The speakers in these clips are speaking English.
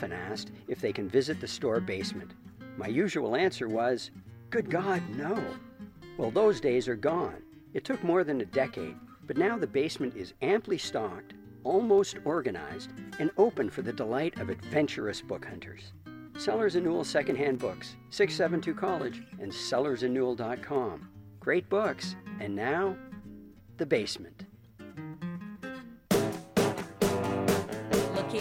often asked if they can visit the store basement. My usual answer was, Good God, no. Well, those days are gone. It took more than a decade, but now the basement is amply stocked, almost organized, and open for the delight of adventurous book hunters. Sellers and Newell Secondhand Books, 672 College, and sellersandnewell.com. Great books, and now, the basement.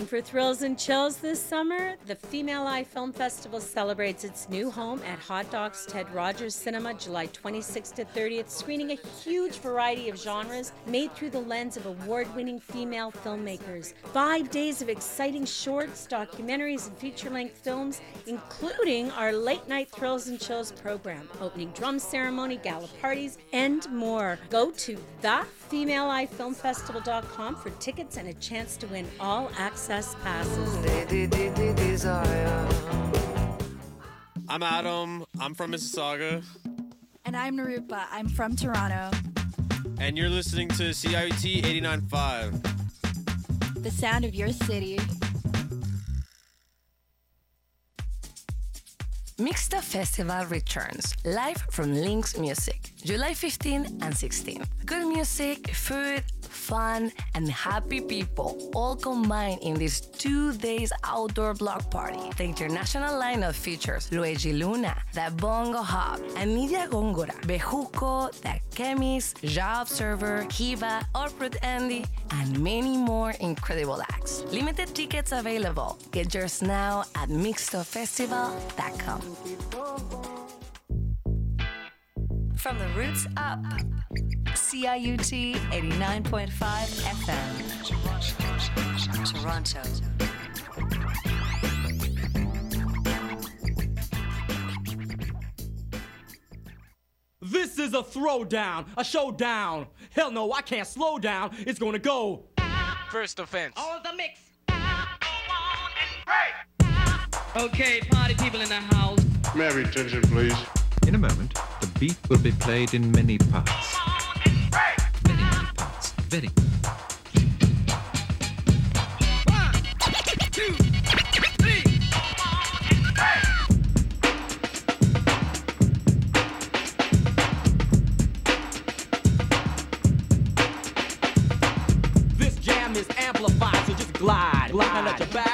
For thrills and chills this summer? The Female Eye Film Festival celebrates its new home at Hot Docs Ted Rogers Cinema July 26th to 30th, screening a huge variety of genres made through the lens of award winning female filmmakers. Five days of exciting shorts, documentaries, and feature length films, including our late night thrills and chills program, opening drum ceremony, gala parties, and more. Go to thefemaleeyefilmfestival.com for tickets and a chance to win all access passes. I'm Adam. I'm from Mississauga. And I'm Narupa. I'm from Toronto. And you're listening to CIUT 89.5. The sound of your city. Mixta Festival returns live from Lynx Music, July 15 and 16. Good music, food, fun, and happy people all combined in this two days outdoor block party. The international lineup features Luigi Luna, The Bongo Hop, Anidia Gongora, Bejuco, The Chemist, Ja Observer, Kiva, Orput Andy, and many more incredible acts. Limited tickets available. Get yours now at mixtofestival.com. From the roots up, CIUT 89.5 FM. Toronto. This is a throwdown, a showdown. Hell no, I can't slow down. It's gonna go. First offense. On the mix. Okay, party people in the house. May I have attention, please? In a moment, the beat will be played in many parts. Very many parts. Very. This jam is amplified, so just glide. glide. Your backbone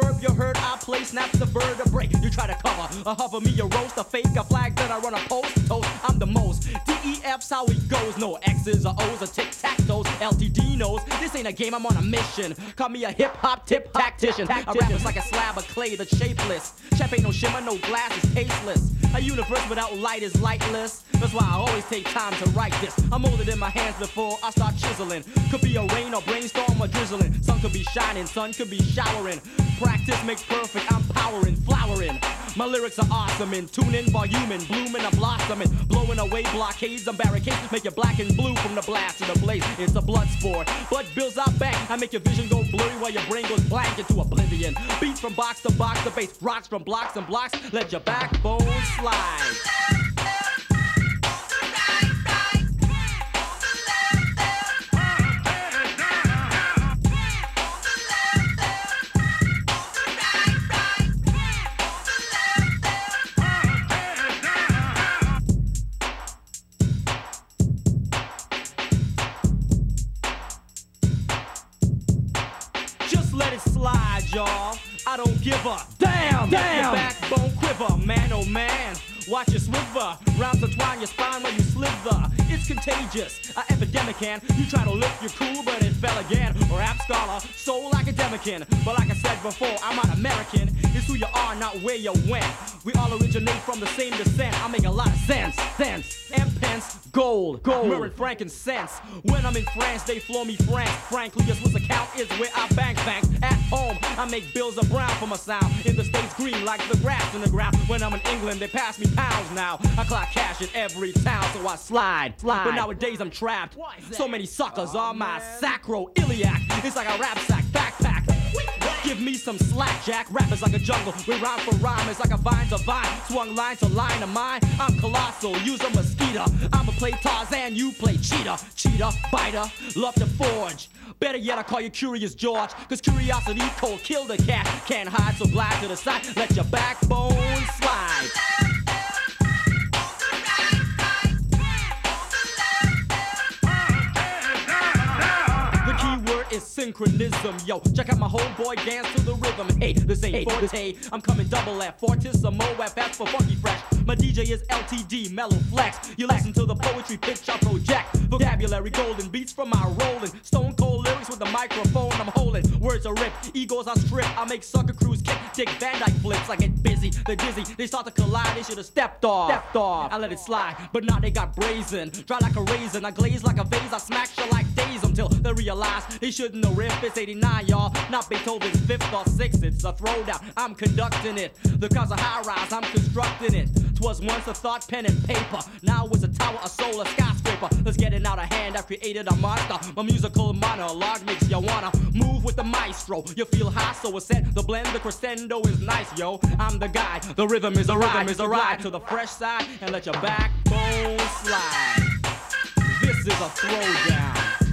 verb you heard I play snaps the vertebrae. You try to cover, a hover me, a roast, a fake, a flag that I run a post, toast. I'm the most. DEF's how it goes. No X's or O's or tic tac toes. LTD knows this ain't a game. I'm on a mission. Call me a hip hop tip tactician. I rap is like a slab of clay that's shapeless. Chef ain't no shimmer, no glass is tasteless. A universe without light is lightless. That's why I always take time to write this. I'm molded in my hands before I start chiseling. Could be a rain or brainstorm or drizzling. Sun could be shining, sun could be showering. Practice makes perfect. I'm powering, flowering. My lyrics are awesome and tuning, voluming, blooming, I'm blossoming, blowing away blockades and barricades, make you black and blue from the blast to the blaze. It's a blood sport, but bills out back. I make your vision go blurry while your brain goes blank into oblivion. Beats from box to box, the bass rocks from blocks and blocks. Let your backbone slide. Frankincense. When I'm in France, they flow me frank. Frankly, a Swiss account is where I bank banks. At home, I make bills of brown for my sound. In the States, green like the grass in the ground. When I'm in England, they pass me pounds now. I clock cash in every town, so I slide. slide. But nowadays, I'm trapped. So many suckers on my sacroiliac. It's like a rap sack backpack. Give me some slack, Jack. Rap is like a jungle. We rhyme for rhyme. It's like a vine to vine. Swung line to line of mine. I'm colossal. Use a mosquito. I'ma play Tarzan. You play cheetah. Cheetah, biter. Love to forge. Better yet, I call you Curious George. Cause curiosity cold kill the cat. Can't hide, so glide to the side. Let your backbone slide. Is synchronism, yo. Check out my homeboy dance to the rhythm. Hey, this ain't forte. I'm coming double at Fortissimo FS for funky fresh. My DJ is LTD, mellow flex. You listen to the poetry picture project. Vocabulary golden beats from my rolling. Stone cold lyrics with the microphone I'm holding. Words are ripped, egos are stripped. I make sucker crews kick, Dick Van Dyke flips. I get busy, they're dizzy. They start to collide, they should have stepped off. Stepped off. I let it slide, but now they got brazen. Dry like a raisin, I glaze like a vase. I smack you like days until they realize they shouldn't know riff. It's 89, y'all. Not Beethoven's fifth or sixth. It's a throwdown. I'm conducting it. The cause of high rise, I'm constructing it. Twas once a thought, pen and paper. Now it's a tower, a soul, a skyscraper. Let's get it out of hand. I've created a monster. My musical monologue makes you wanna move with the maestro. You feel high, so it's set. The blend, the crescendo is nice, yo. I'm the guy. The rhythm is a ride, is a ride to the fresh side and let your backbone slide. This is a throwdown.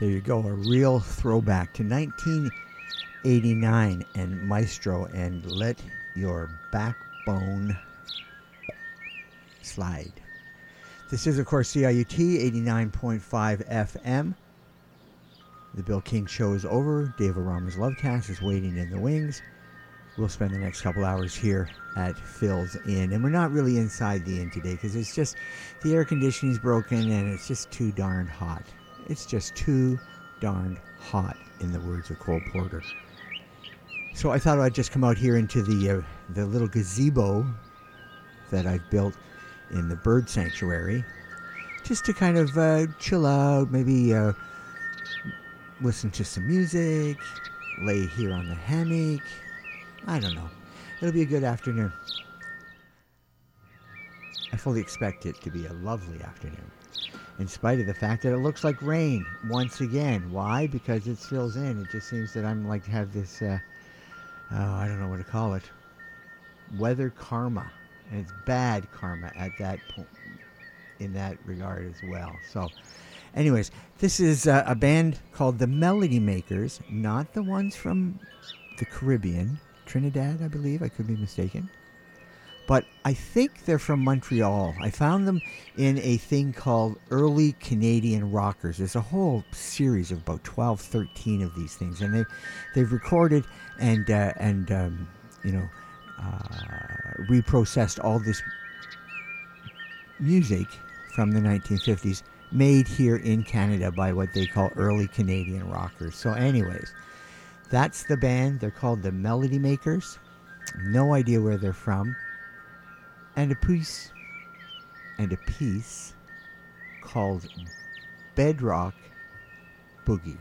There you go. A real throwback to 1989 and Maestro and Let Your Backbone Slide. This is, of course, CIUT 89.5 FM. The Bill King show is over. Dave Arama's Lovecast is waiting in the wings. We'll spend the next couple hours here at Phil's Inn. And we're not really inside the inn today because it's just the air conditioning's broken and it's just too darn hot. It's just too darned hot, in the words of Cole Porter. So I thought I'd just come out here into the uh, the little gazebo that I've built in the bird sanctuary, just to kind of uh, chill out, maybe uh, listen to some music, lay here on the hammock. I don't know. It'll be a good afternoon. I fully expect it to be a lovely afternoon, in spite of the fact that it looks like rain once again. Why? Because it fills in. It just seems that I'm like have this. Uh, oh, I don't know what to call it. Weather karma, and it's bad karma at that point. In that regard as well. So, anyways, this is uh, a band called the Melody Makers, not the ones from the Caribbean, Trinidad, I believe. I could be mistaken but I think they're from Montreal. I found them in a thing called Early Canadian Rockers. There's a whole series of about 12, 13 of these things, and they they've recorded and uh, and um, you know uh, reprocessed all this music from the 1950s made here in Canada by what they call early Canadian rockers. So, anyways, that's the band. They're called the Melody Makers. No idea where they're from and a piece and a piece called Bedrock Boogie.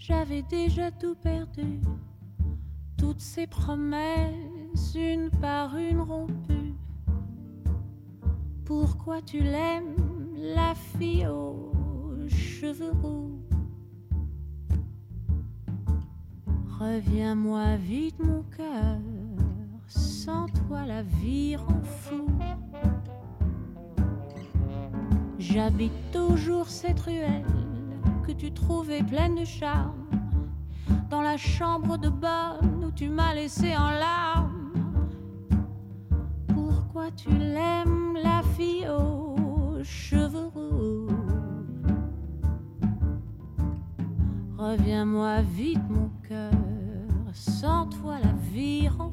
J'avais déjà tout perdu. Toutes ces promesses, une par une rompues. Pourquoi tu l'aimes, la fille aux cheveux roux? Reviens-moi vite, mon cœur, sans toi la vie rend fou. J'habite toujours cette ruelle tu trouvais pleine de charme, dans la chambre de bonne où tu m'as laissé en larmes. Pourquoi tu l'aimes, la fille aux cheveux roux Reviens-moi vite, mon cœur, sans toi la vie rend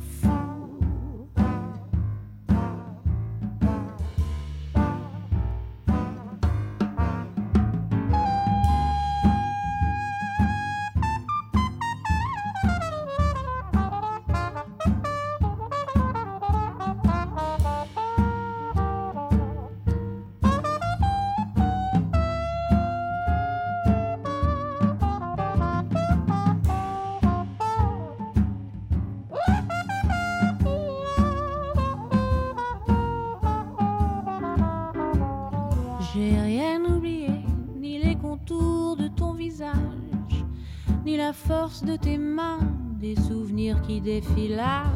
de tes mains, des souvenirs qui défilagent.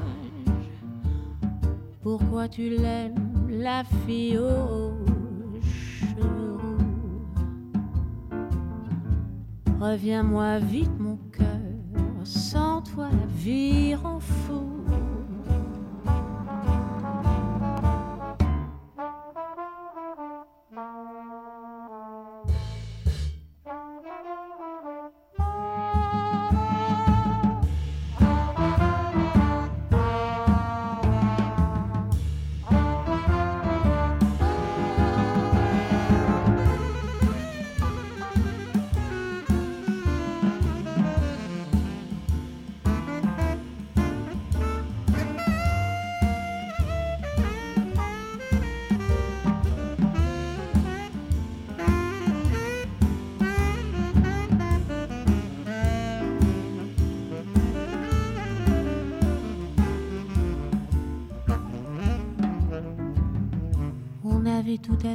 Pourquoi tu l'aimes, la fille aux cheveux Reviens-moi vite, mon cœur, sans toi la vie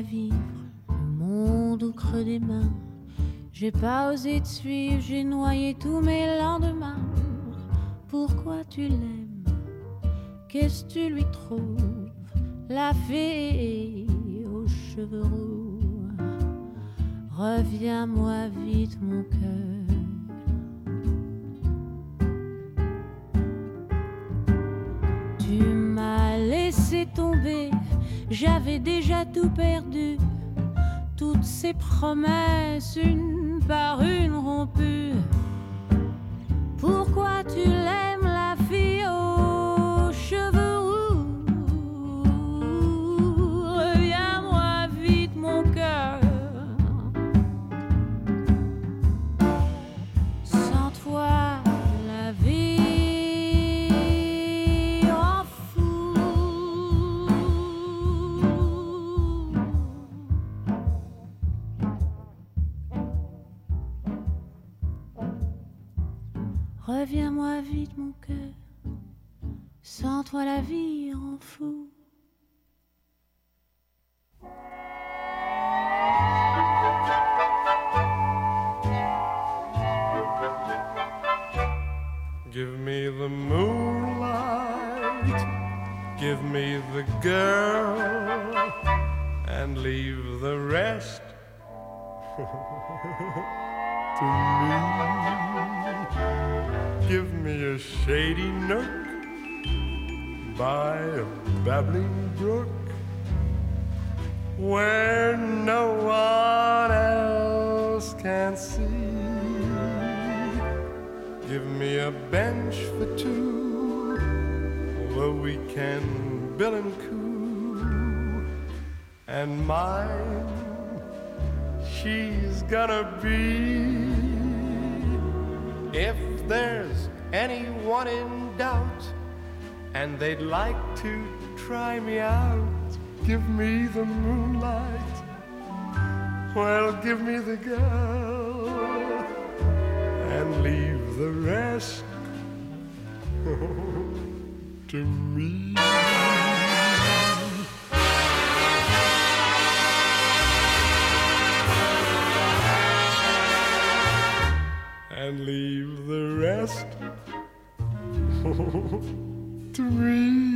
vivre, le monde au creux des mains. J'ai pas osé te suivre, j'ai noyé tous mes lendemains. Pourquoi tu l'aimes? Qu'est-ce que tu lui trouves? La fée aux cheveux roux. Reviens-moi vite, mon cœur. Tu m'as laissé tomber, j'avais déjà tout perdu. Toutes ces promesses, une par une rompues. Pourquoi tu l'aimes, Reviens-moi vite, mon cœur. Sans toi, la vie rend fou. Give me the moonlight, give me the girl, and leave the rest to me. Give me a shady nook by a babbling brook where no one else can see. Give me a bench for two where we can bill and coo. And mine, she's gonna be. If there's anyone in doubt and they'd like to try me out, give me the moonlight. Well, give me the girl and leave the rest to me. and leave the best. Three.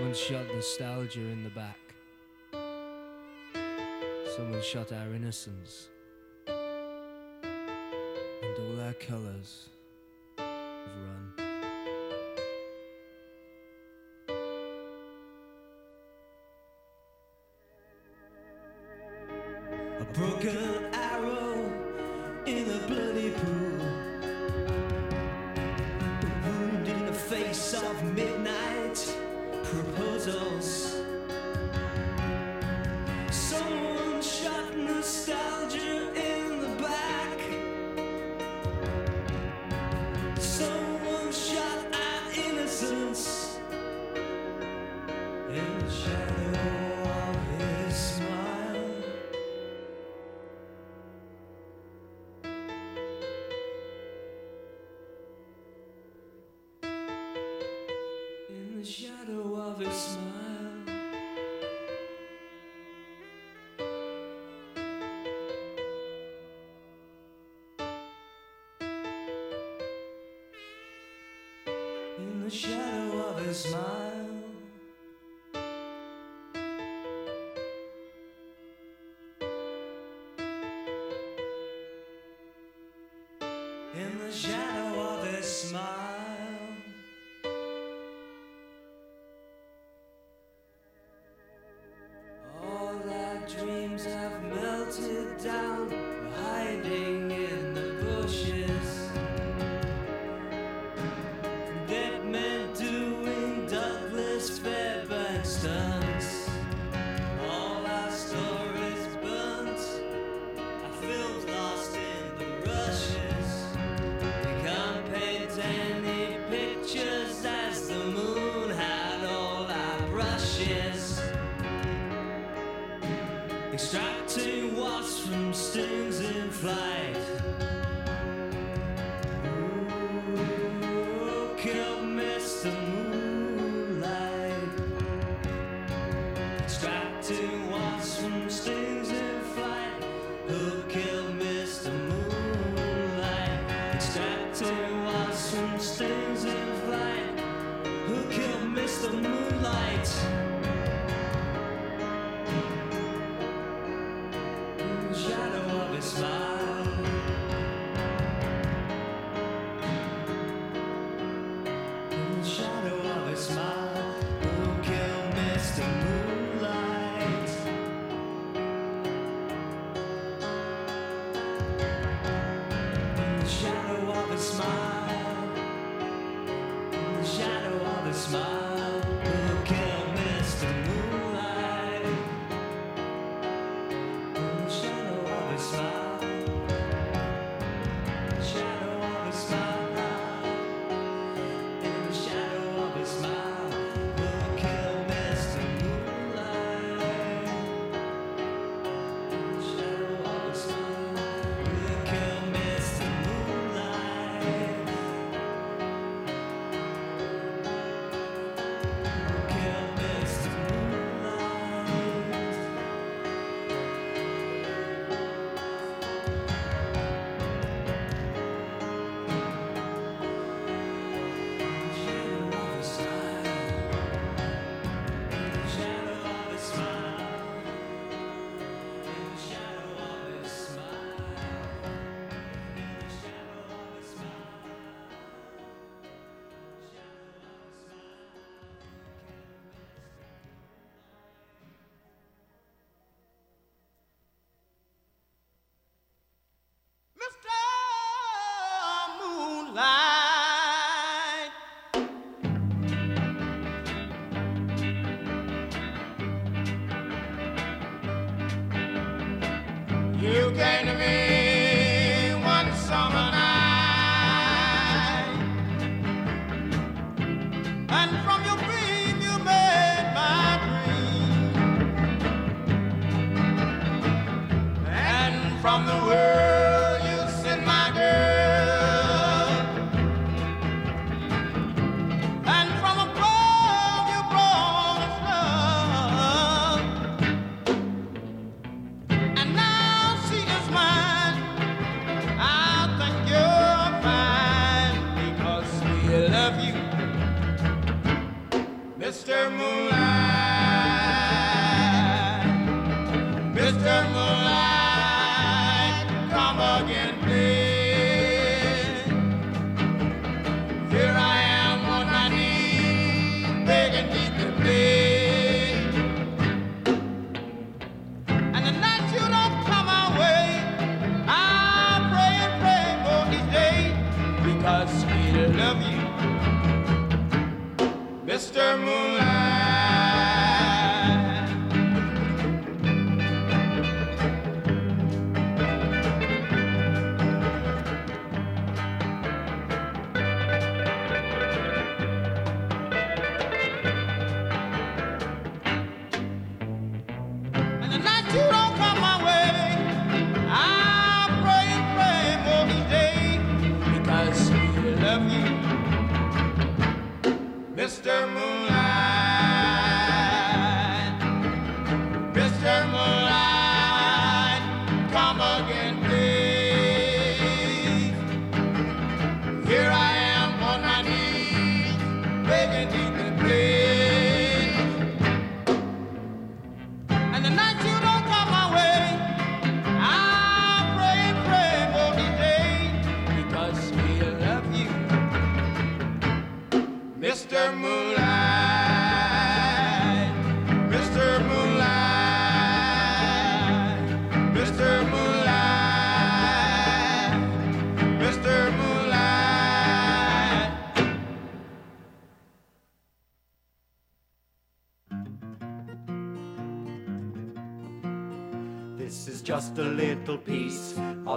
Someone shot nostalgia in the back. Someone shot our innocence and all our colours have run. A broken the shadow of his smile. In the shadow of his smile.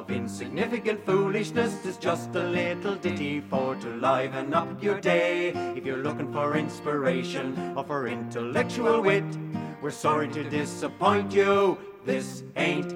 of insignificant foolishness is just a little ditty for to liven up your day. If you're looking for inspiration or for intellectual wit, we're sorry to disappoint you. This ain't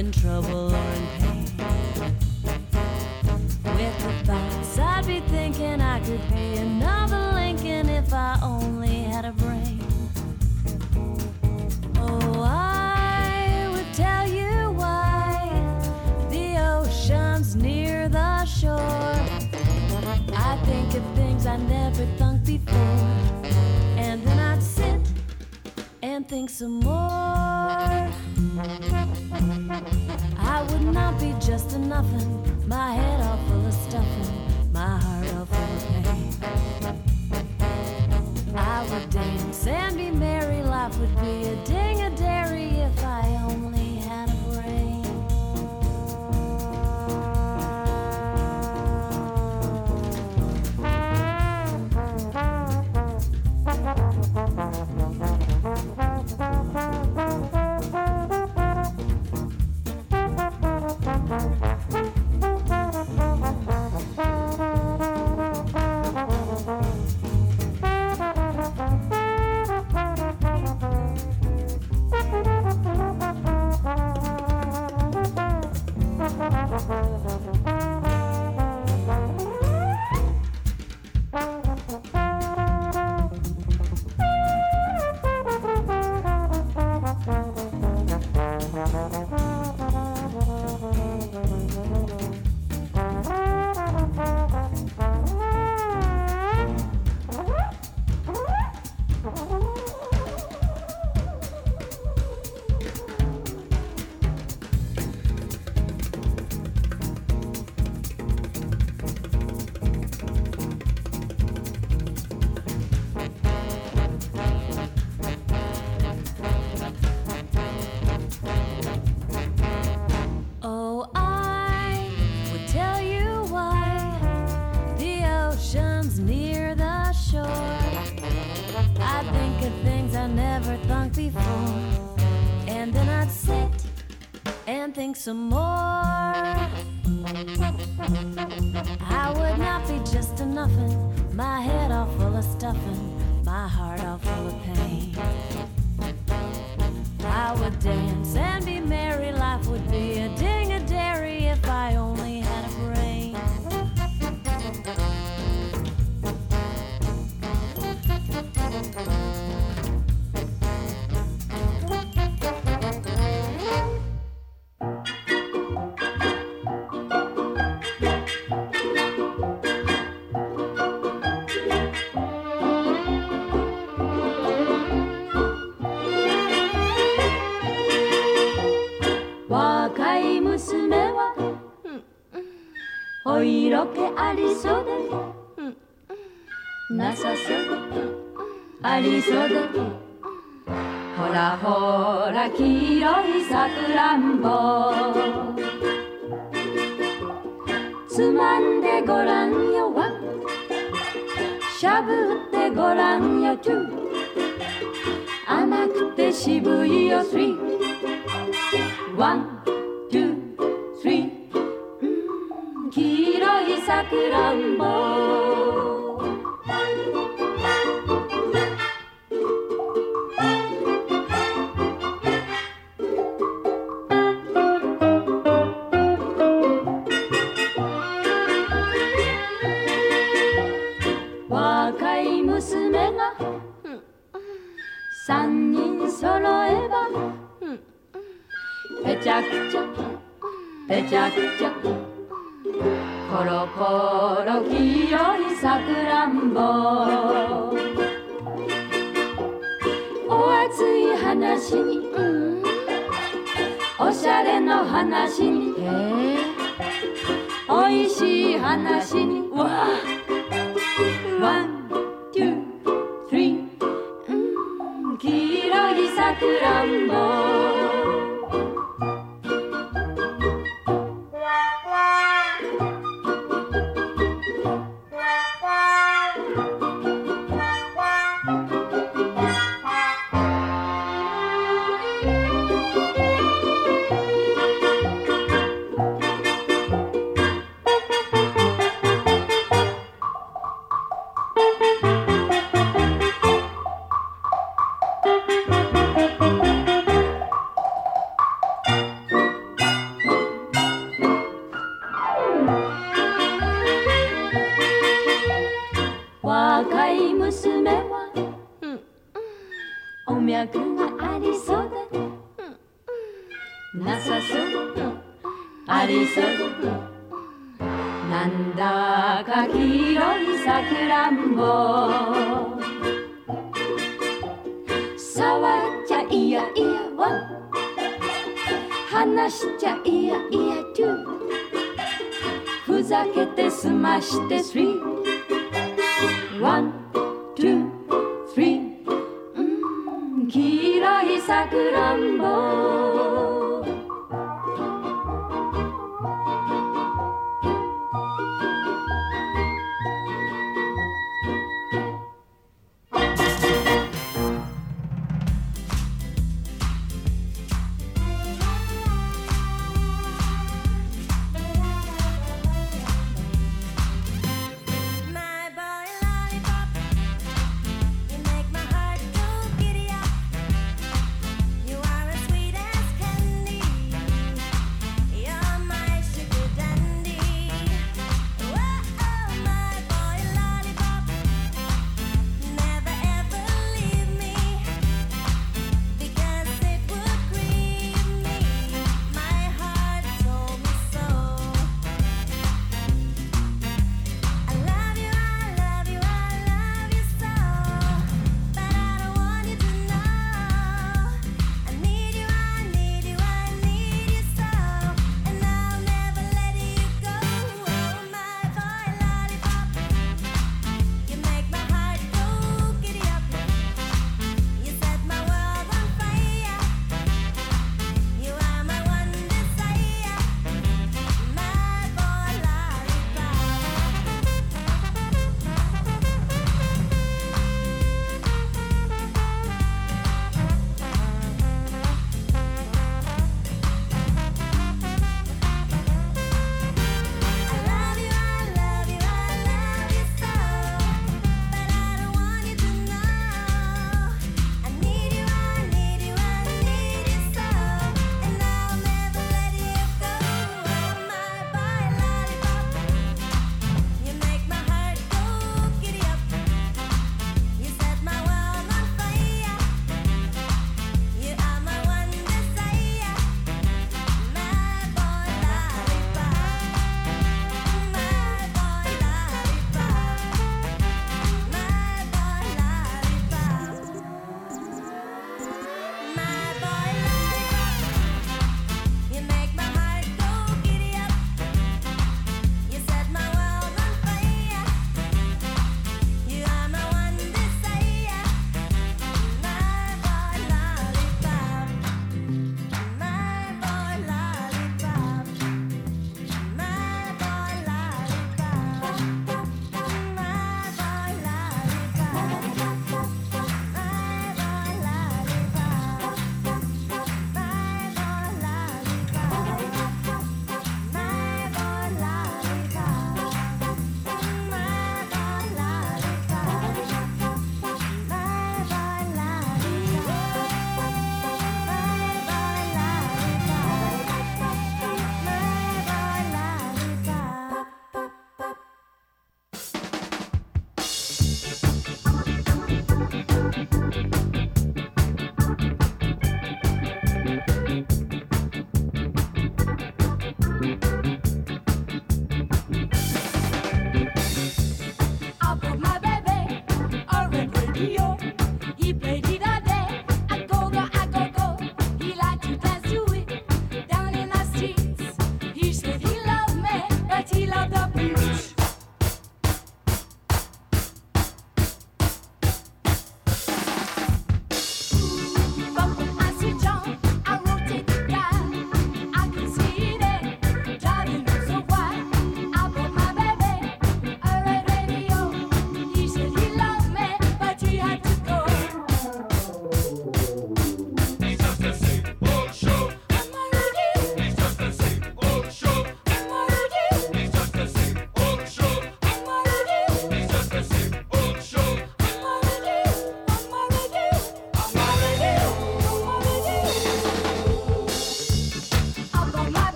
in trouble or in pain. With the thoughts, I'd be thinking I could be another Lincoln if I only had a brain. Oh, I would tell you why the ocean's near the shore. I think of things I never thunk before, and then I'd sit and think some more. I would not be just a nothing. My head all full of stuffing, my heart all full of pain. I would dance and be merry, life would be a ding a dairy.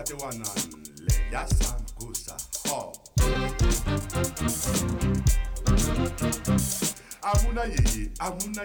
Shati wanan le yasan gusa ho Amuna yeye, amuna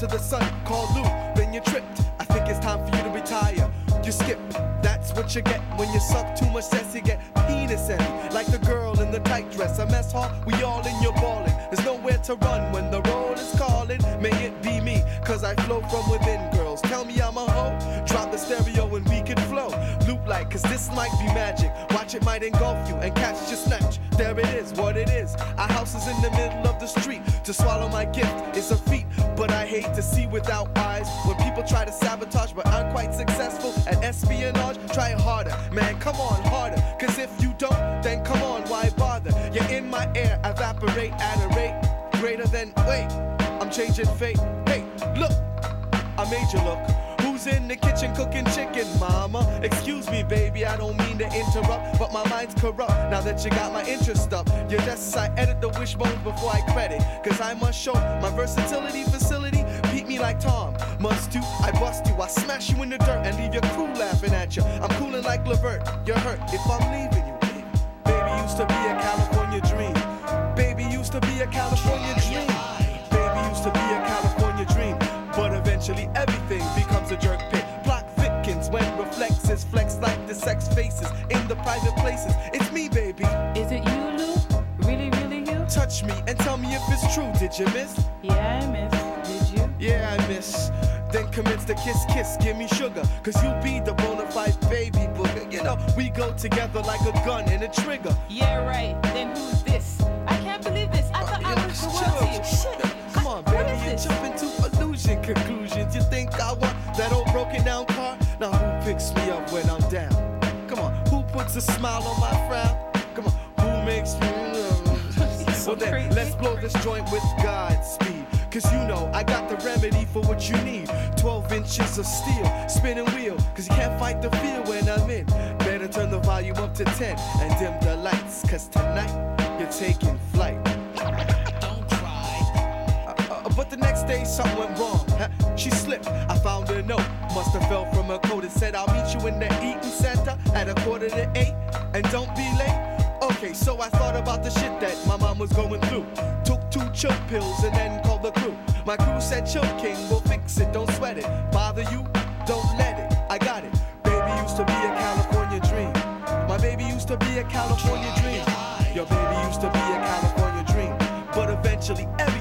to the sun, Hey, look, I made you look. Who's in the kitchen cooking chicken, mama? Excuse me, baby, I don't mean to interrupt, but my mind's corrupt. Now that you got my interest up, your desks I edit the wishbones before I credit. Cause I must show my versatility facility. Beat me like Tom. Must do, I bust you, I smash you in the dirt and leave your crew laughing at you. I'm cooling like Levert, you're hurt if I'm leaving you. Baby, baby used to be a California dream. Baby used to be a California faces in the private places. It's me, baby. Is it you, Lou? Really, really you? Touch me and tell me if it's true. Did you miss? Yeah, I missed. Did you? Yeah, I miss. Then commence the kiss, kiss, give me sugar. Cause you be the bona fide baby booger. You know, we go together like a gun and a trigger. Yeah, right. Then who's this? I can't believe this. I uh, thought I was the one. Shit. Come on, baby, you jump into illusion conclusions. You think I want that old broken down car? Now who picks me puts a smile on my frown? Come on, who makes me So well then, let's blow this joint with Godspeed. Cause you know I got the remedy for what you need. 12 inches of steel, spinning wheel. Cause you can't fight the feel when I'm in. Better turn the volume up to 10 and dim the lights. Cause tonight you're taking flight. The next day something went wrong. She slipped. I found her note. Must have fell from her coat. It said, I'll meet you in the eating center at a quarter to eight. And don't be late. Okay, so I thought about the shit that my mom was going through. Took two chill pills and then called the crew. My crew said, Chill King, we'll fix it. Don't sweat it. Bother you? Don't let it. I got it. Baby used to be a California dream. My baby used to be a California dream. Your baby used to be a California dream. But eventually everything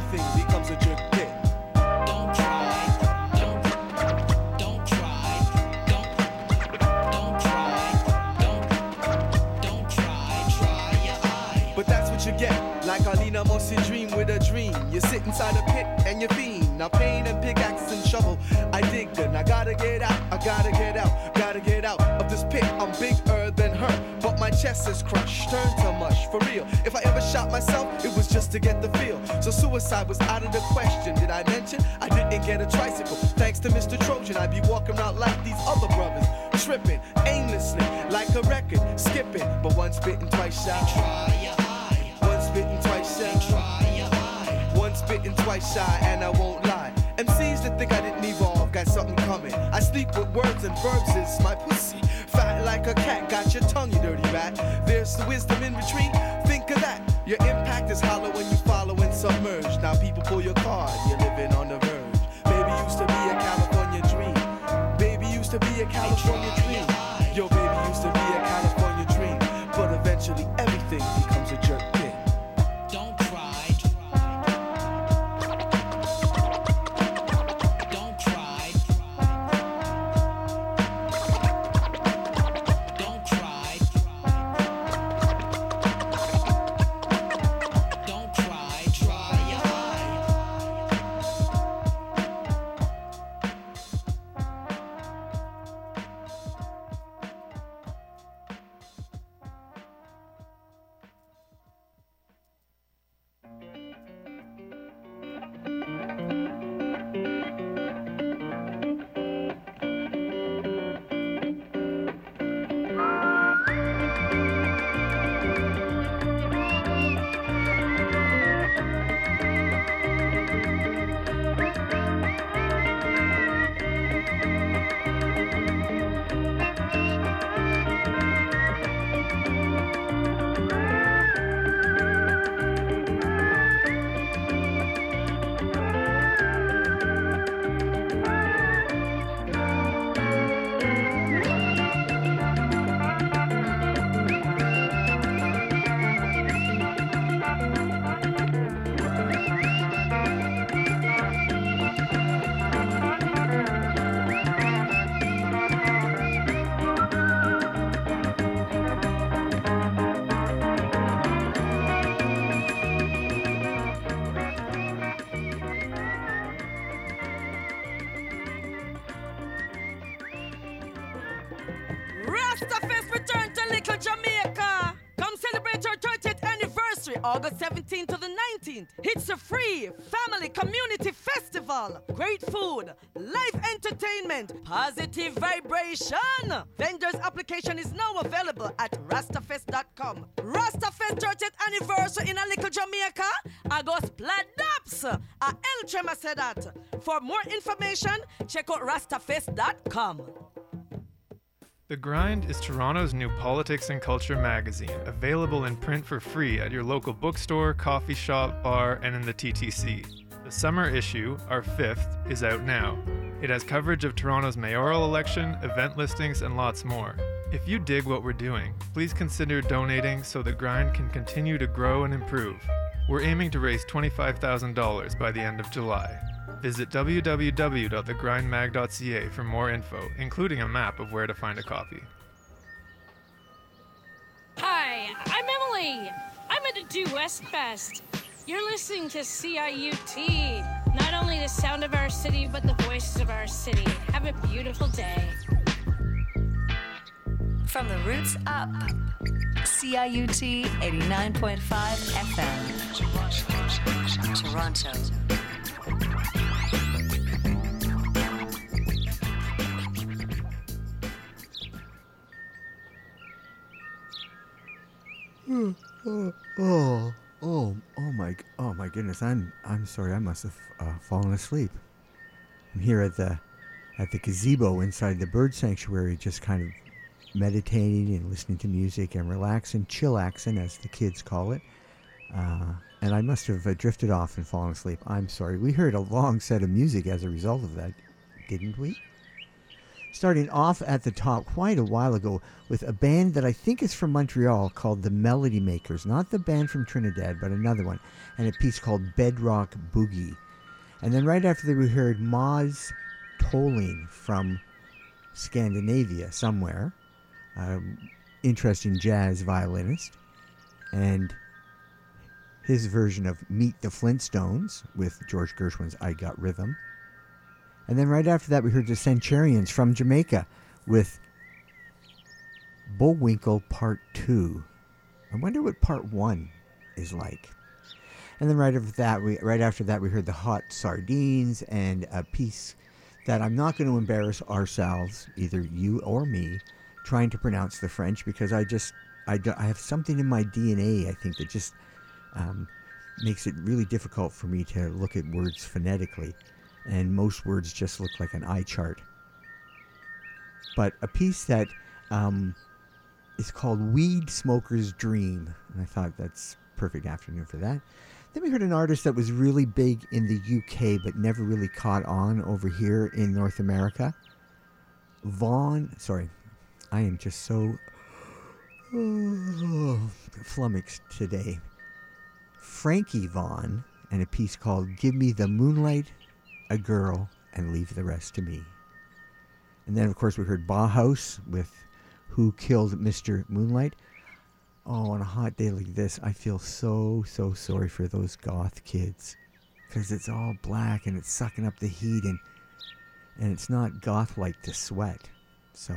You sit inside a pit and you fiend. Now pain and pickaxe and shovel. I dig good. I gotta get out. I gotta get out. Gotta get out of this pit. I'm bigger than her. But my chest is crushed. turned to mush. For real. If I ever shot myself, it was just to get the feel. So suicide was out of the question. Did I mention I didn't get a tricycle? Thanks to Mr. Trojan, I'd be walking around like these other brothers. Tripping aimlessly like a record. Skipping. But once bitten, twice shy. Once bitten, twice shy. Bitten, twice shy, and I won't lie. MCs that think I didn't evolve got something coming. I sleep with words and verbs is my pussy. Fat like a cat, got your tongue, you dirty rat. There's the wisdom in retreat. Think of that. Your impact is hollow when you follow and submerge. Now people pull your card, August 17th to the 19th. It's a free family community festival. Great food, live entertainment, positive vibration. Vendors application is now available at rastafest.com. Rastafest 30th anniversary in a Little Jamaica. August Pladaps. A El Trema said that. For more information, check out rastafest.com. The Grind is Toronto's new politics and culture magazine, available in print for free at your local bookstore, coffee shop, bar, and in the TTC. The summer issue, our fifth, is out now. It has coverage of Toronto's mayoral election, event listings, and lots more. If you dig what we're doing, please consider donating so the Grind can continue to grow and improve. We're aiming to raise $25,000 by the end of July. Visit www.thegrindmag.ca for more info, including a map of where to find a copy. Hi, I'm Emily. I'm at the Do West Fest. You're listening to CIUT. Not only the sound of our city, but the voices of our city. Have a beautiful day. From the roots up, CIUT 89.5 FM. Toronto. Oh, oh, oh, oh my, oh my goodness! I'm, I'm sorry. I must have uh, fallen asleep. I'm here at the, at the gazebo inside the bird sanctuary, just kind of meditating and listening to music and relaxing, chillaxing, as the kids call it. Uh, and I must have uh, drifted off and fallen asleep. I'm sorry. We heard a long set of music as a result of that, didn't we? Starting off at the top quite a while ago with a band that I think is from Montreal called the Melody Makers. Not the band from Trinidad, but another one. And a piece called Bedrock Boogie. And then right after that, we heard Mads Tolling from Scandinavia somewhere. Um, interesting jazz violinist. And his version of Meet the Flintstones with George Gershwin's I Got Rhythm. And then right after that, we heard the Centurions from Jamaica with Bullwinkle Part 2. I wonder what Part 1 is like. And then right after that, we right after that we heard the Hot Sardines and a piece that I'm not going to embarrass ourselves, either you or me, trying to pronounce the French because I just I, I have something in my DNA I think that just um, makes it really difficult for me to look at words phonetically and most words just look like an eye chart. But a piece that um, is called Weed Smoker's Dream, and I thought that's perfect afternoon for that. Then we heard an artist that was really big in the UK but never really caught on over here in North America. Vaughn, sorry, I am just so flummoxed today. Frankie Vaughn and a piece called Give Me the Moonlight, a Girl, and Leave the Rest to Me. And then, of course, we heard Bauhaus with Who Killed Mr. Moonlight. Oh, on a hot day like this, I feel so, so sorry for those goth kids. Because it's all black and it's sucking up the heat and, and it's not goth like to sweat. So,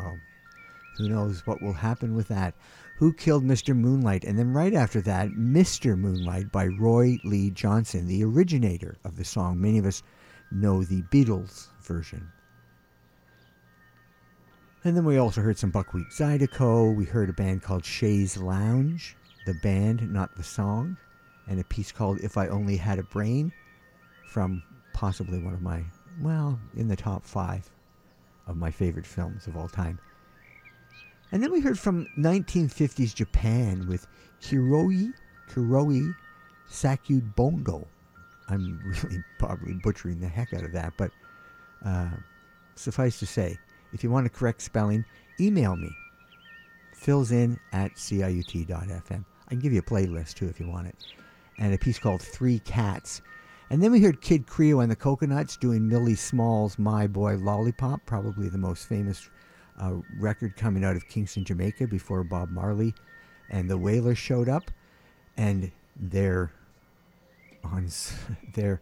who knows what will happen with that. Who Killed Mr. Moonlight? And then right after that, Mr. Moonlight by Roy Lee Johnson, the originator of the song. Many of us know the Beatles version. And then we also heard some Buckwheat Zydeco. We heard a band called Shays Lounge, the band, not the song, and a piece called If I Only Had a Brain from possibly one of my, well, in the top five of my favorite films of all time. And then we heard from 1950s Japan with Hiroi, Kuroi Sakubondo. I'm really probably butchering the heck out of that, but uh, suffice to say, if you want a correct spelling, email me. Fills in at ciut.fm. I can give you a playlist too if you want it. And a piece called Three Cats. And then we heard Kid Creole and the Coconuts doing Millie Small's My Boy Lollipop, probably the most famous uh, record coming out of Kingston, Jamaica before Bob Marley and the Wailers showed up. And their on their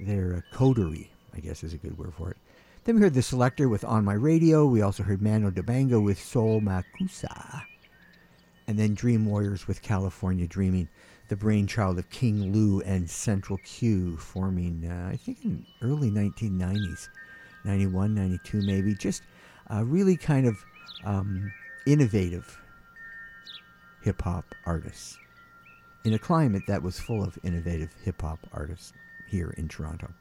their uh, coterie, I guess is a good word for it, Then we heard The Selecter with On My Radio. We also heard Manu Dibango with Soul Makossa. And then Dream Warriors with California Dreaming, the brainchild of King Lou and Central Q, forming, uh, I think, in early 1990s, 91, 92 maybe. Just really kind of um, innovative hip hop artists in a climate that was full of innovative hip hop artists here in Toronto.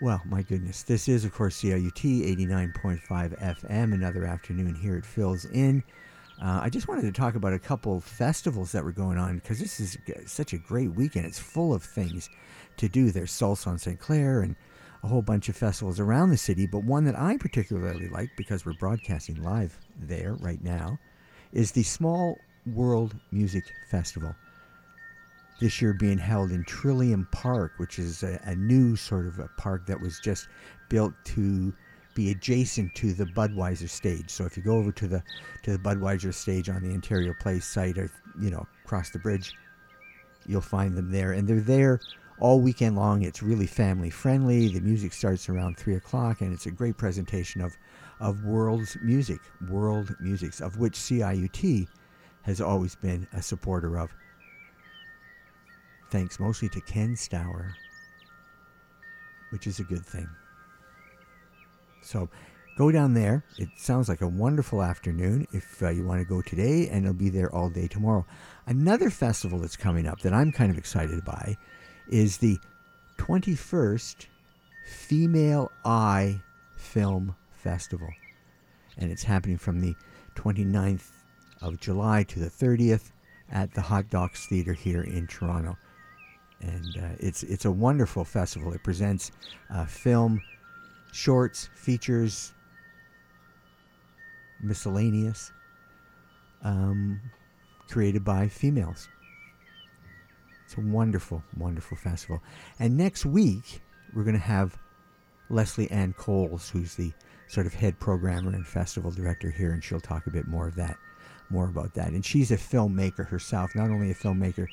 Well, my goodness. This is, of course, CIUT 89.5 FM. Another afternoon here at Phil's Inn. Uh, I just wanted to talk about a couple festivals that were going on because this is such a great weekend. It's full of things to do. There's Salsa on St. Clair and a whole bunch of festivals around the city. But one that I particularly like because we're broadcasting live there right now is the Small World Music Festival this year being held in Trillium Park, which is a, a new sort of a park that was just built to be adjacent to the Budweiser stage. So if you go over to the to the Budweiser stage on the Ontario Place site, or you know across the bridge, you'll find them there, and they're there all weekend long. It's really family friendly. The music starts around three o'clock, and it's a great presentation of of world's music, world musics, of which CIUT has always been a supporter of thanks mostly to Ken Stowar, which is a good thing. So go down there. It sounds like a wonderful afternoon if uh, you want to go today, and it'll be there all day tomorrow. Another festival that's coming up that I'm kind of excited by is the 21st Female Eye Film Festival. And it's happening from the 29th of July to the 30th at the Hot Docs Theater here in Toronto and uh, it's it's a wonderful festival. It presents uh, film, shorts, features, miscellaneous, um, created by females. It's a wonderful, wonderful festival. And next week we're going to have Leslie Ann Coles, who's the sort of head programmer and festival director here, and she'll talk a bit more of that, more about that. And she's a filmmaker herself, not only a filmmaker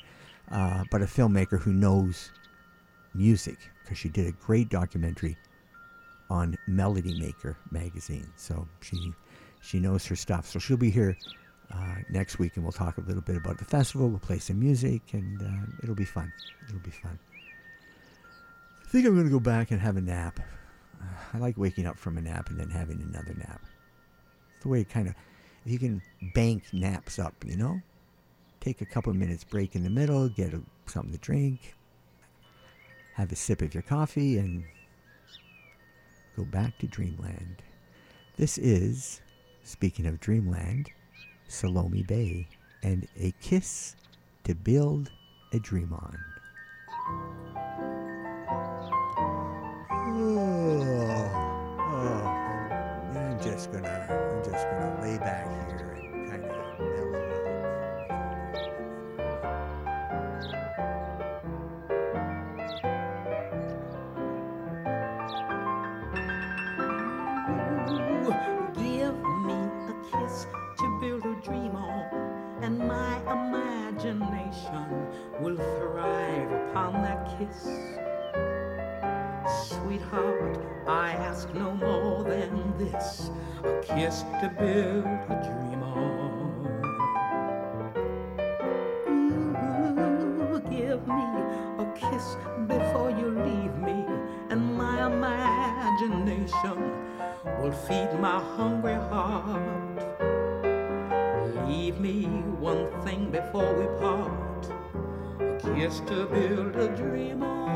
uh, but a filmmaker who knows music because she did a great documentary on Melody Maker magazine. So she she knows her stuff. So she'll be here uh, next week, and we'll talk a little bit about the festival. We'll play some music, and uh, it'll be fun. It'll be fun. I think I'm going to go back and have a nap. I like waking up from a nap and then having another nap. It's the way it kind of you can bank naps up, you know take a couple minutes break in the middle, get a, something to drink, have a sip of your coffee, and go back to dreamland. This is, speaking of dreamland, Salome Bey and a kiss to build a dream on. Oh, oh, I'm just gonna, I'm just gonna lay back kiss. Sweetheart, I ask no more than this a kiss to build a dream on. Ooh, give me a kiss before you leave me, and my imagination will feed my hungry heart. Leave me one thing before we part kiss to build a dream on.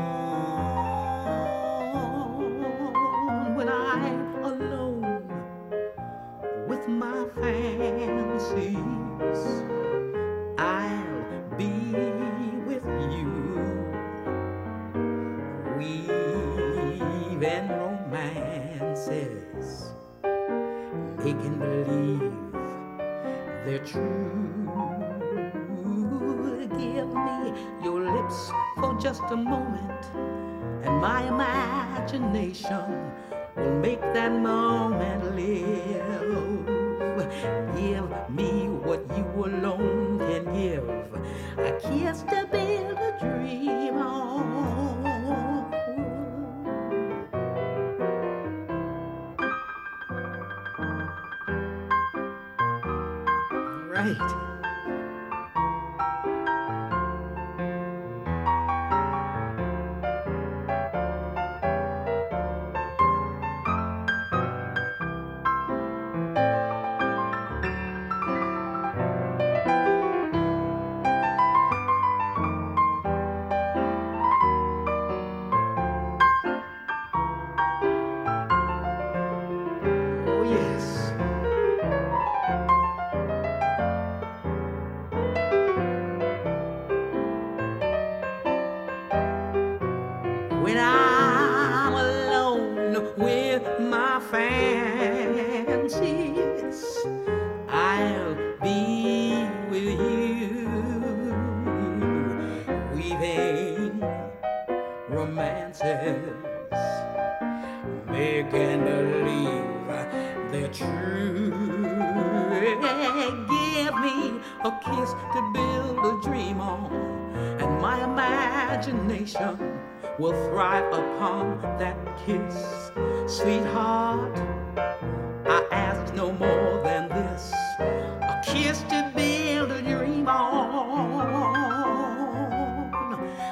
kiss to build a dream on.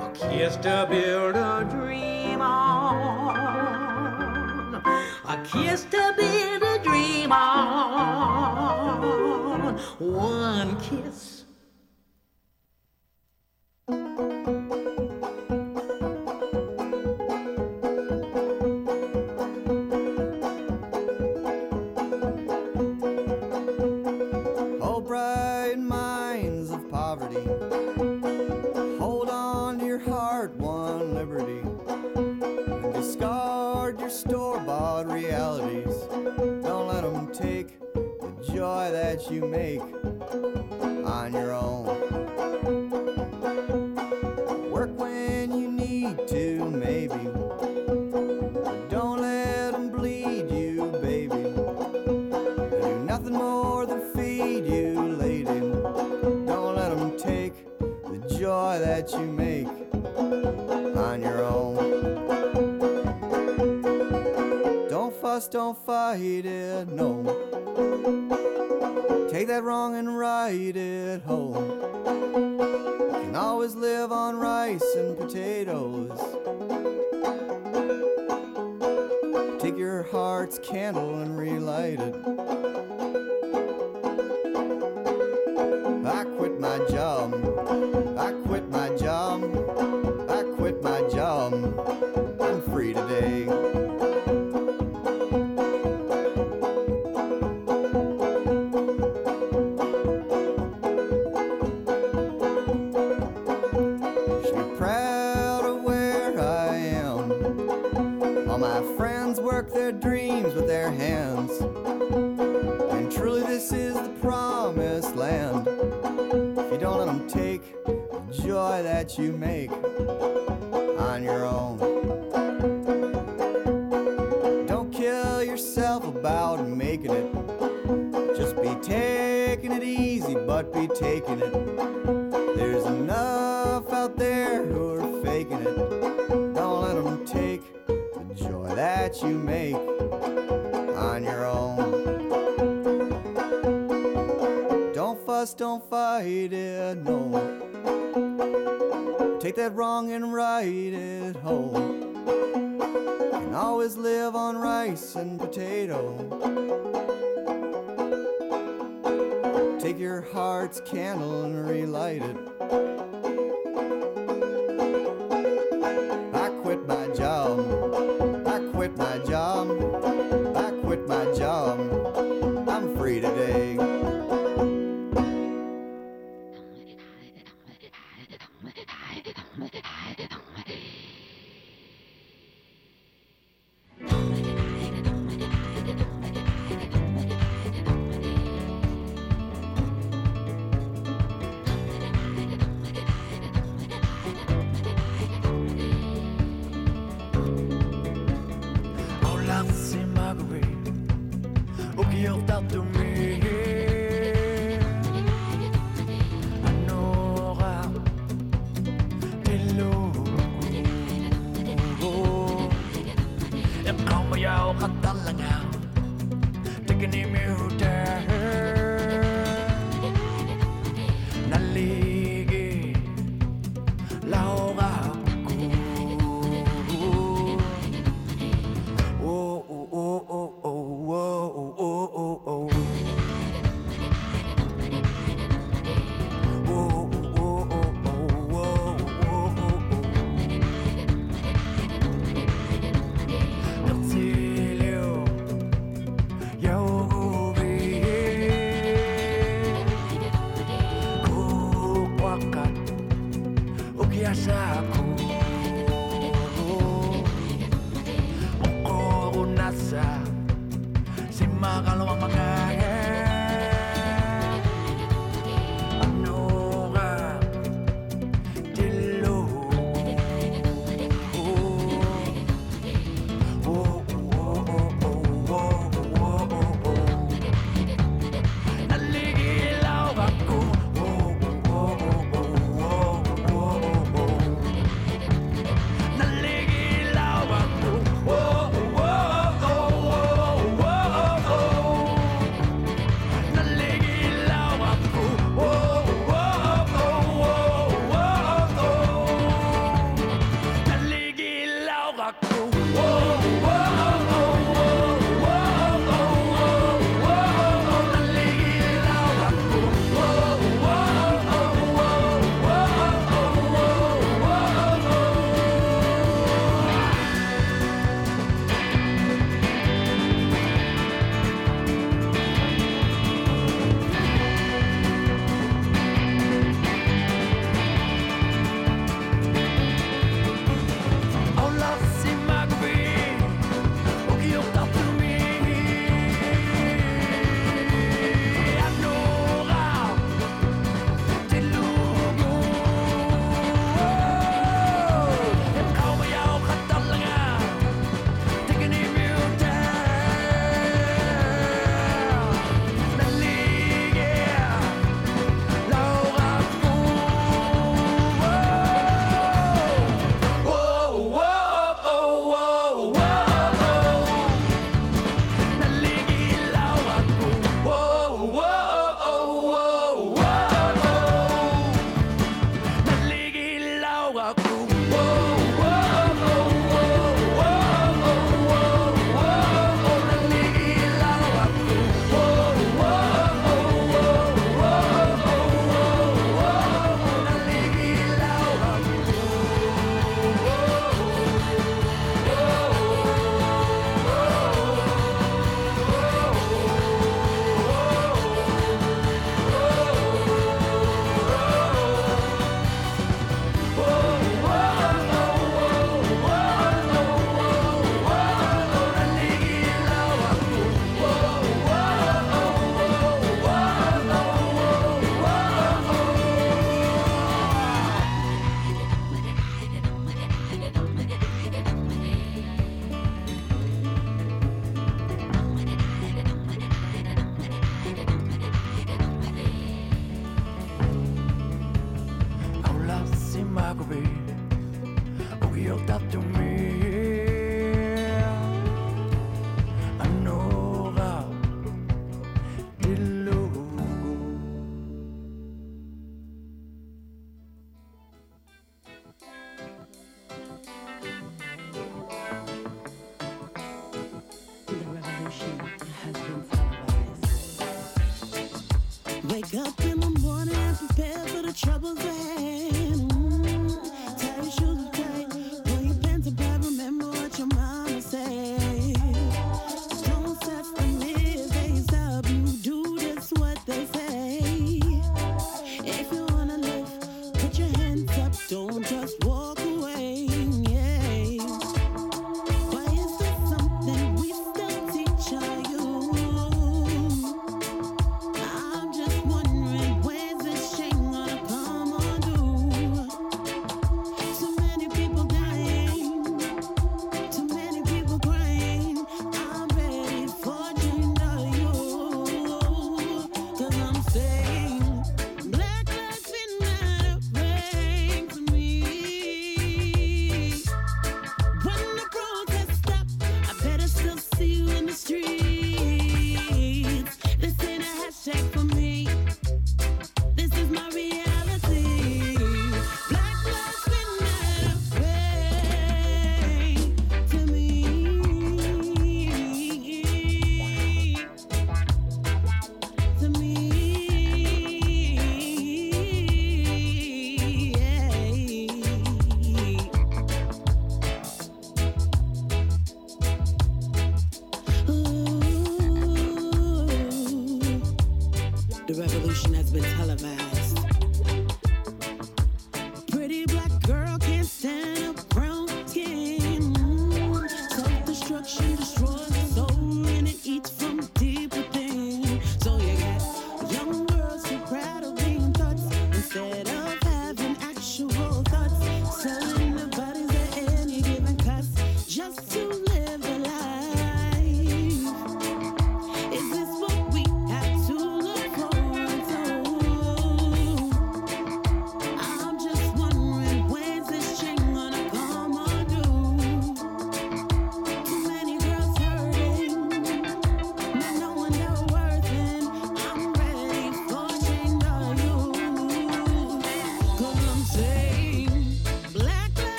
A kiss to build a dream on. A kiss to build a dream on. One kiss up in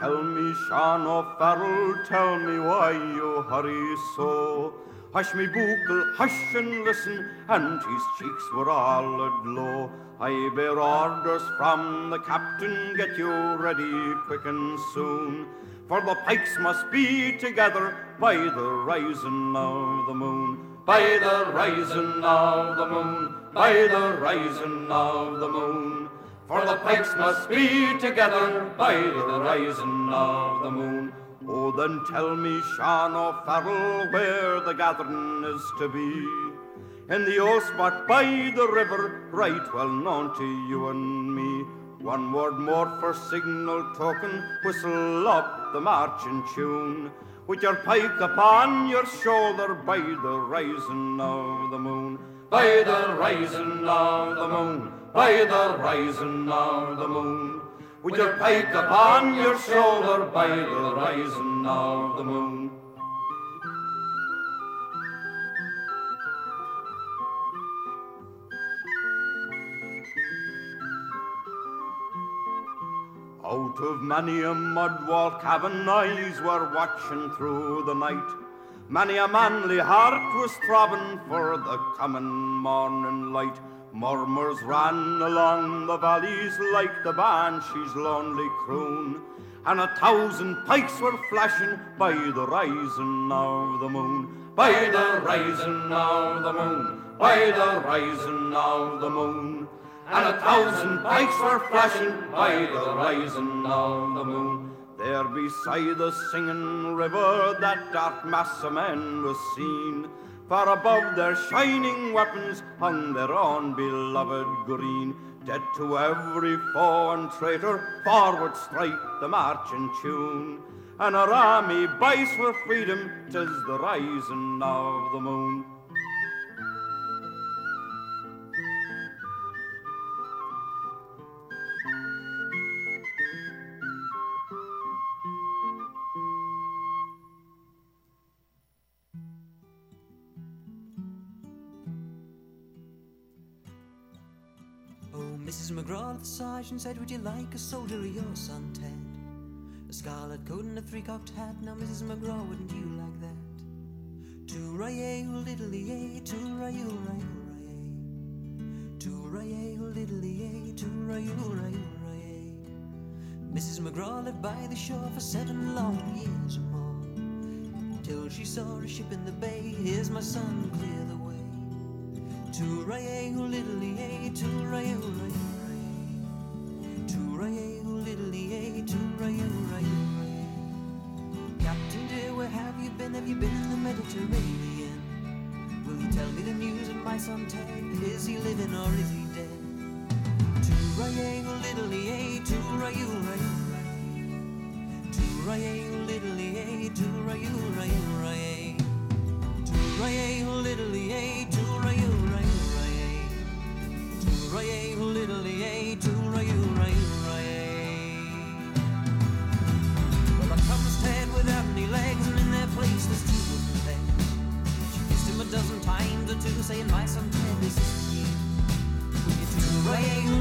tell me, Sean O'Farrell, tell me why you hurry so. Hush me buckle, hush and listen, and his cheeks were all aglow. I bear orders from the captain, get you ready quick and soon. For the pikes must be together by the rising of the moon. By the rising of the moon, by the rising of the moon. For the pikes must be together by the rising of the moon. Oh, then tell me, Sean O'Farrell, where the gathering is to be. In the old spot by the river, right well known to you and me. One word more for signal token, whistle up the marching tune. With your pike upon your shoulder by the rising of the moon. By the rising of the moon, by the rising of the moon. With your pike upon your shoulder by the rising of the moon. Out of many a mud wall cabin, eyes were watching through the night. Many a manly heart was throbbing for the coming morning light. Murmurs ran along the valleys like the banshee's lonely croon. And a thousand pikes were flashing by the rising of the moon. By the rising of the moon, by the rising of the moon. And a thousand pikes were flashing by the rising of the moon. There beside the singing river that dark mass of men was seen. Far above their shining weapons hung their own beloved green. Dead to every foe and traitor, forward strike the marching tune. And our army buys for freedom, tis the rising of the moon. Mrs. McGraw, the sergeant said, Would you like a soldier of your son, Ted? A scarlet coat and a three cocked hat. Now, Mrs. McGraw, wouldn't you like that? Too-ray-ay, eh, oh, diddly-ay, eh, too-ray-ay, eh? ray Too-ray-ay, oh, diddly-ay, too-ray-ay, Mrs. McGraw lived by the shore for seven long years or more. Till she saw a ship in the bay. Here's my son, clear Tooraya, little eh, yay, tooraya, hooray, hooray. Eh, little yay, tooraya. Captain dear, where have you been? Have you been in the Mediterranean? Will you tell me the news of my son Ted? Is he living or is he dead? Tooraya, little yay, tooraya, hooray, hooray. Tooraya, little yay, tooraya, hooray, hooray. Tooraya, little yay, tooraya saying, My son Ted, this is you. Will you too-ra-yay, little-yay,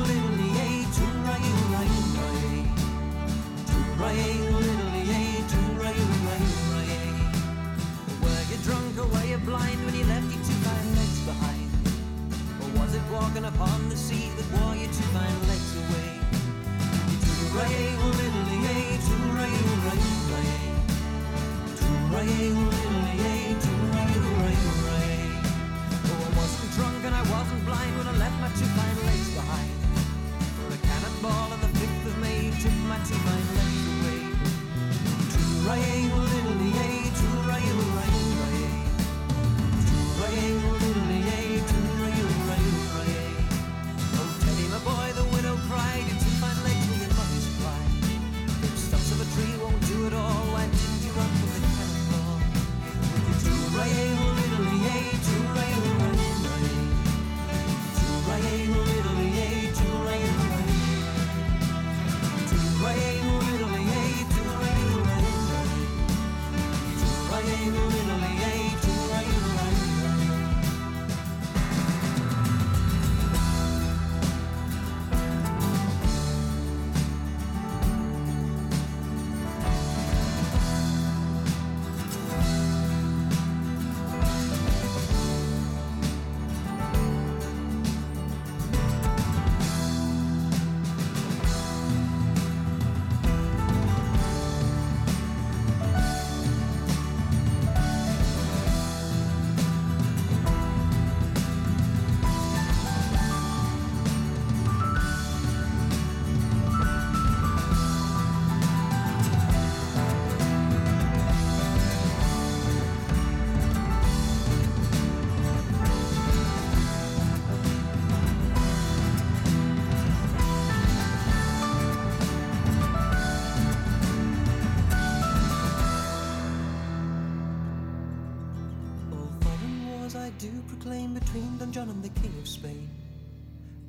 Proclaim between Don John and the King of Spain.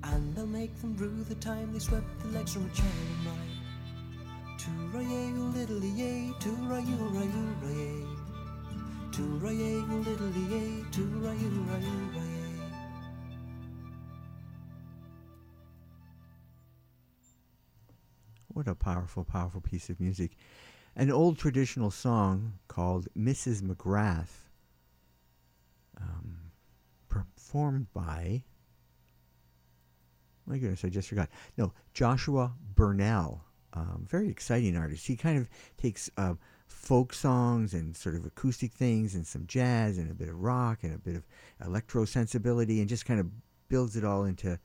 And I'll make them rue the time they swept the legs from a child of mine. Little yay. Little yay. What a powerful, powerful piece of music. An old traditional song called Mrs. McGrath, um, performed by, my goodness, I just forgot. No, Joshua Burnell. Um, very exciting artist. He kind of takes uh, folk songs and sort of acoustic things and some jazz and a bit of rock and a bit of electro sensibility and just kind of builds it all into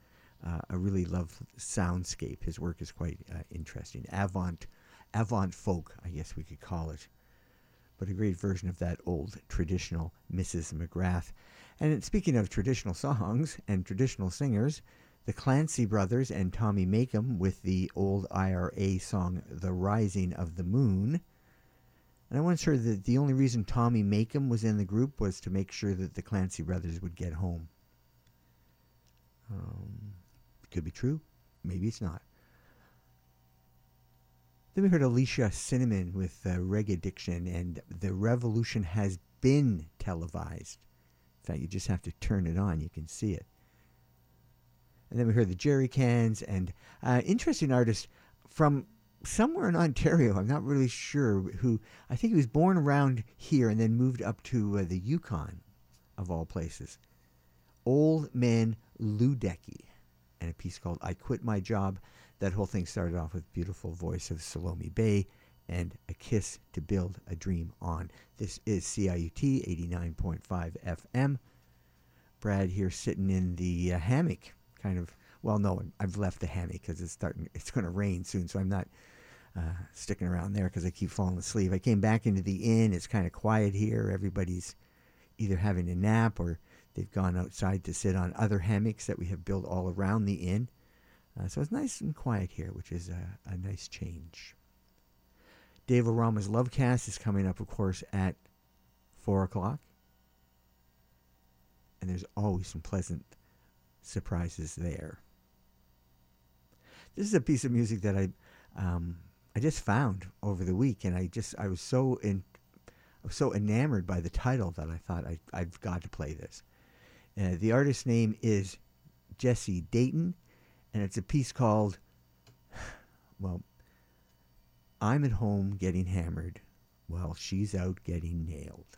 uh, a really love soundscape. His work is quite uh, interesting. Avant, avant folk, I guess we could call it. But a great version of that old traditional Mrs. McGrath. And speaking of traditional songs and traditional singers, the Clancy brothers and Tommy Makem with the old IRA song The Rising of the Moon. And I once heard that the only reason Tommy Makem was in the group was to make sure that the Clancy brothers would get home. Um, could be true. Maybe it's not. Then we heard Alicia Cinnamon with uh, Reggae Addiction, and the revolution has been televised. In fact, you just have to turn it on, you can see it. And then we heard the Jerry Cans, and uh, interesting artist from somewhere in Ontario. I'm not really sure who. I think he was born around here and then moved up to uh, the Yukon, of all places. Old Man Luedecke, and a piece called "I Quit My Job." That whole thing started off with beautiful voice of Salome Bey and a kiss to build a dream on. This is CIUT 89.5 FM. Brad here sitting in the uh, hammock, kind of. Well, no, I've left the hammock because it's starting. It's going to rain soon, so I'm not uh, sticking around there because I keep falling asleep. I came back into the inn. It's kind of quiet here. Everybody's either having a nap or they've gone outside to sit on other hammocks that we have built all around the inn. Uh, so it's nice and quiet here, which is a, a nice change. Dave Arama's Lovecast is coming up, of course, at 4 o'clock. And there's always some pleasant surprises there. This is a piece of music that I um, I just found over the week, and I just I was so in I was so enamored by the title that I thought I I've got to play this. Uh, the artist's name is Jesse Dayton, and it's a piece called well I'm at home getting hammered while she's out getting nailed.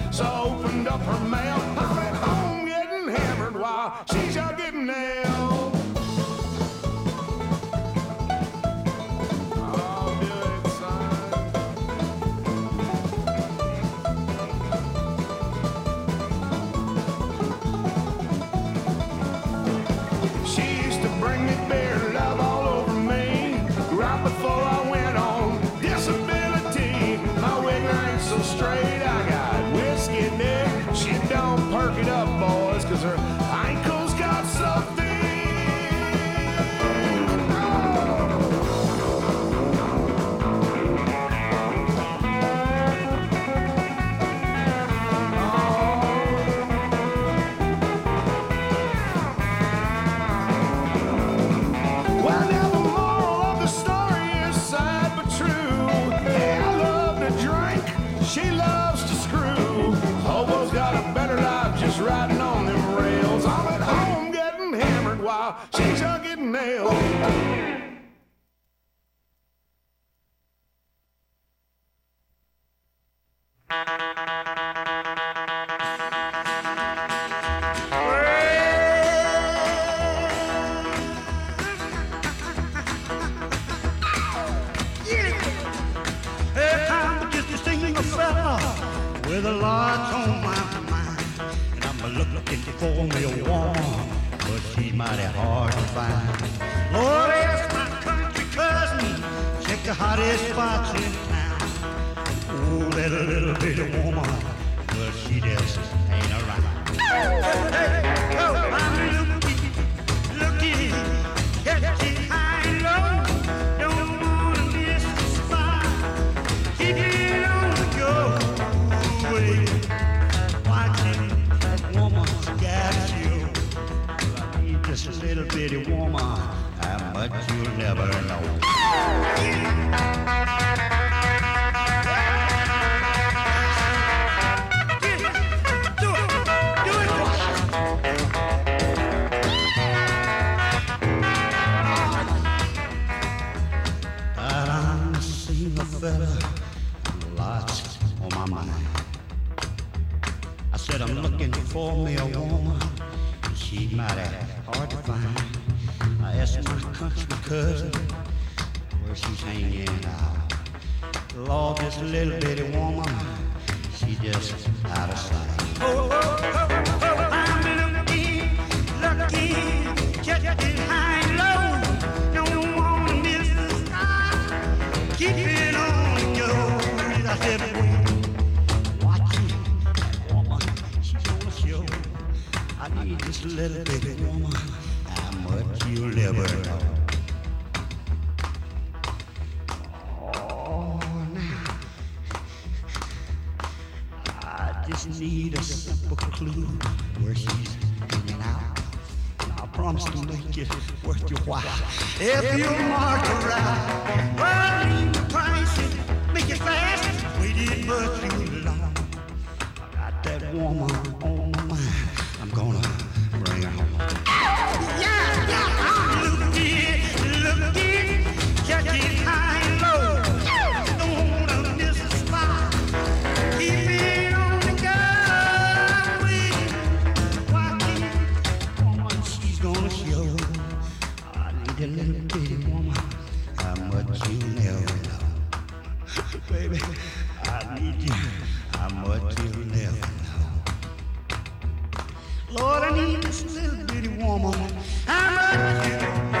So opened up her mail. I'm at home getting hammered while she's out getting nailed. you never know. Baby, I need you. I'm what you never know. Lord, I need this little bitty woman. How much you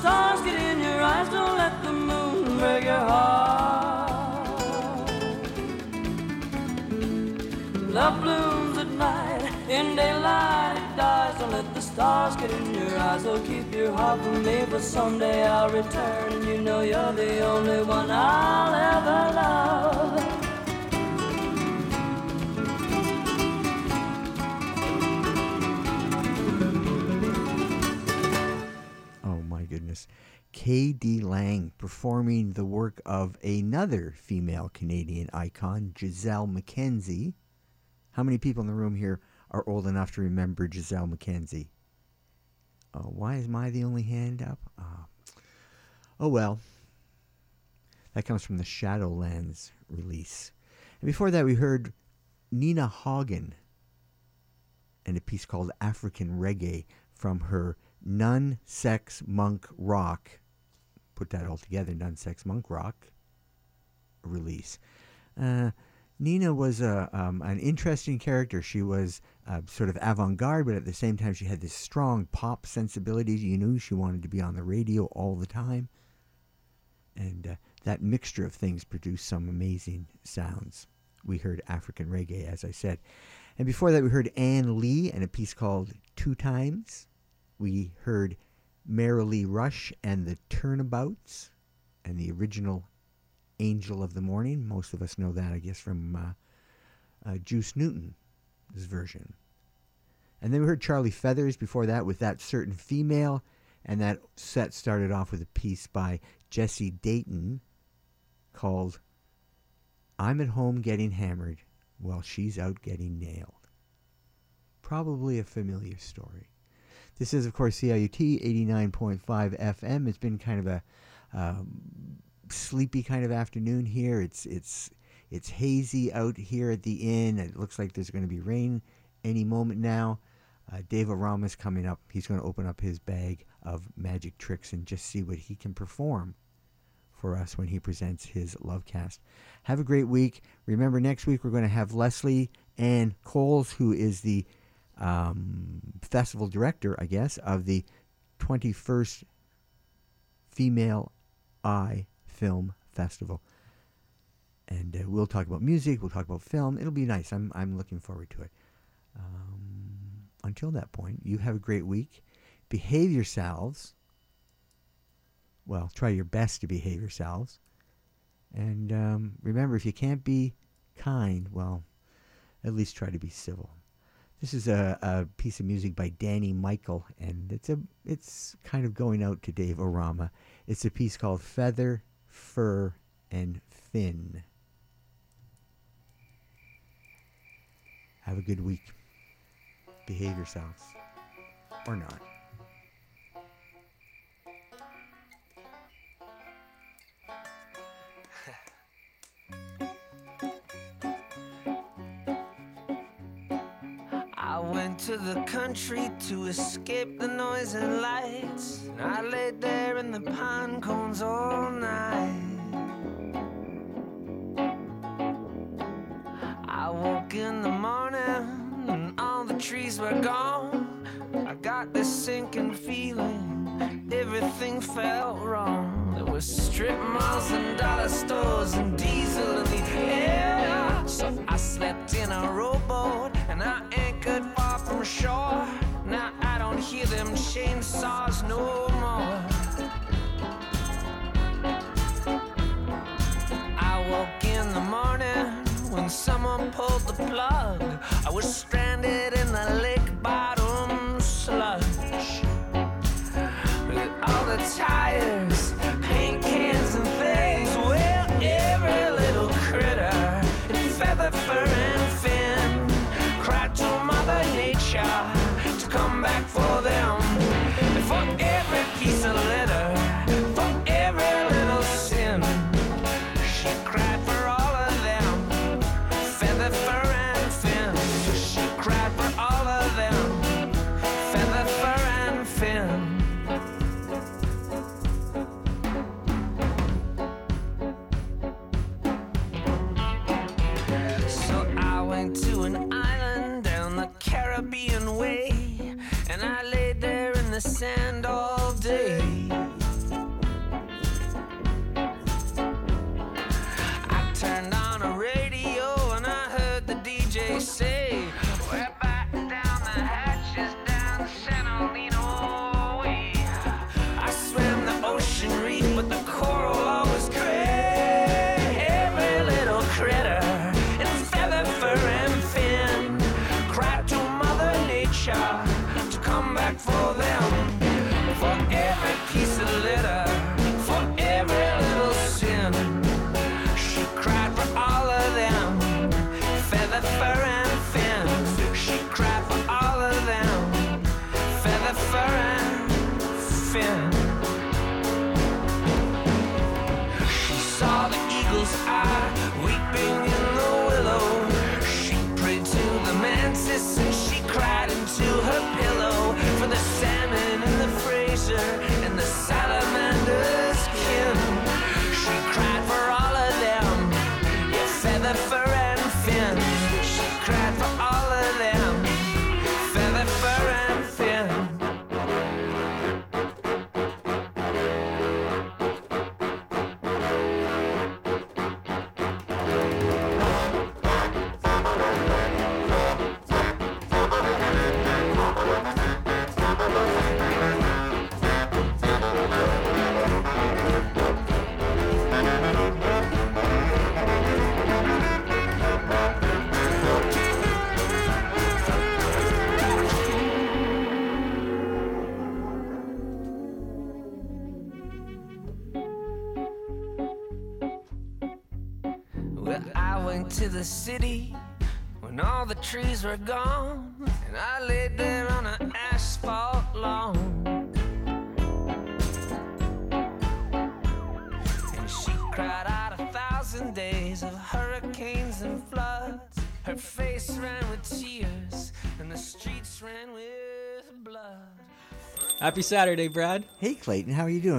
stars get in your eyes, don't let the moon break your heart. Love blooms at night, in daylight it dies. Don't let the stars get in your eyes. Oh, keep your heart from me, But someday I'll return, and you know you're the only one I'll ever love. K.D. Lang performing the work of another female Canadian icon, Gisele MacKenzie. How many people in the room here are old enough to remember Gisele MacKenzie? Oh, why is my the only hand up? Ah. Oh well. That comes from the Shadowlands release. And before that, we heard Nina Hagen and a piece called African Reggae from her Nun Sex Monk Rock. Put that all together, Nun Sex Monk Rock release. Uh, Nina was a, um, an interesting character. She was uh, sort of avant garde, but at the same time, she had this strong pop sensibility. You knew she wanted to be on the radio all the time. And uh, that mixture of things produced some amazing sounds. We heard African reggae, as I said. And before that, we heard Ann Lee and a piece called Two Times. We heard Merrilee Rush and the Turnabouts and the original Angel of the Morning. Most of us know that, I guess, from uh, uh, Juice Newton's version. And then we heard Charlie Feathers before that with that certain female. And that set started off with a piece by Jesse Dayton called I'm at home getting hammered while she's out getting nailed. Probably a familiar story. This is, of course, CIUT 89.5 FM. It's been kind of a um, sleepy kind of afternoon here. It's it's it's hazy out here at the inn. It looks like there's going to be rain any moment now. Uh, Dave Arama's coming up. He's going to open up his bag of magic tricks and just see what he can perform for us when he presents his Lovecast. Have a great week. Remember, next week we're going to have Leslie Ann Coles, who is the um, festival director, I guess, of the 21st Female Eye Film Festival. And uh, we'll talk about music, we'll talk about film. It'll be nice. I'm, I'm looking forward to it. Um, until that point, you have a great week. Behave yourselves. Well, try your best to behave yourselves. And um, remember, if you can't be kind, well, at least try to be civil. This is a, a piece of music by Danny Michel, and it's a it's kind of going out to Dave Orama. It's a piece called Feather, Fur, and Fin. Have a good week. Behave yourselves. Or not. to the country to escape the noise and lights. And I laid there in the pine cones all night. I woke in the morning and all the trees were gone. I got this sinking feeling, everything felt wrong. There were strip malls and dollar stores and diesel in the air. So I slept in a rowboat and I ain't from sure. Now I don't hear them chainsaws no more. I woke in the morning when someone pulled the plug. I was stranded Happy Saturday, Brad. Hey, Clayton. How are you doing?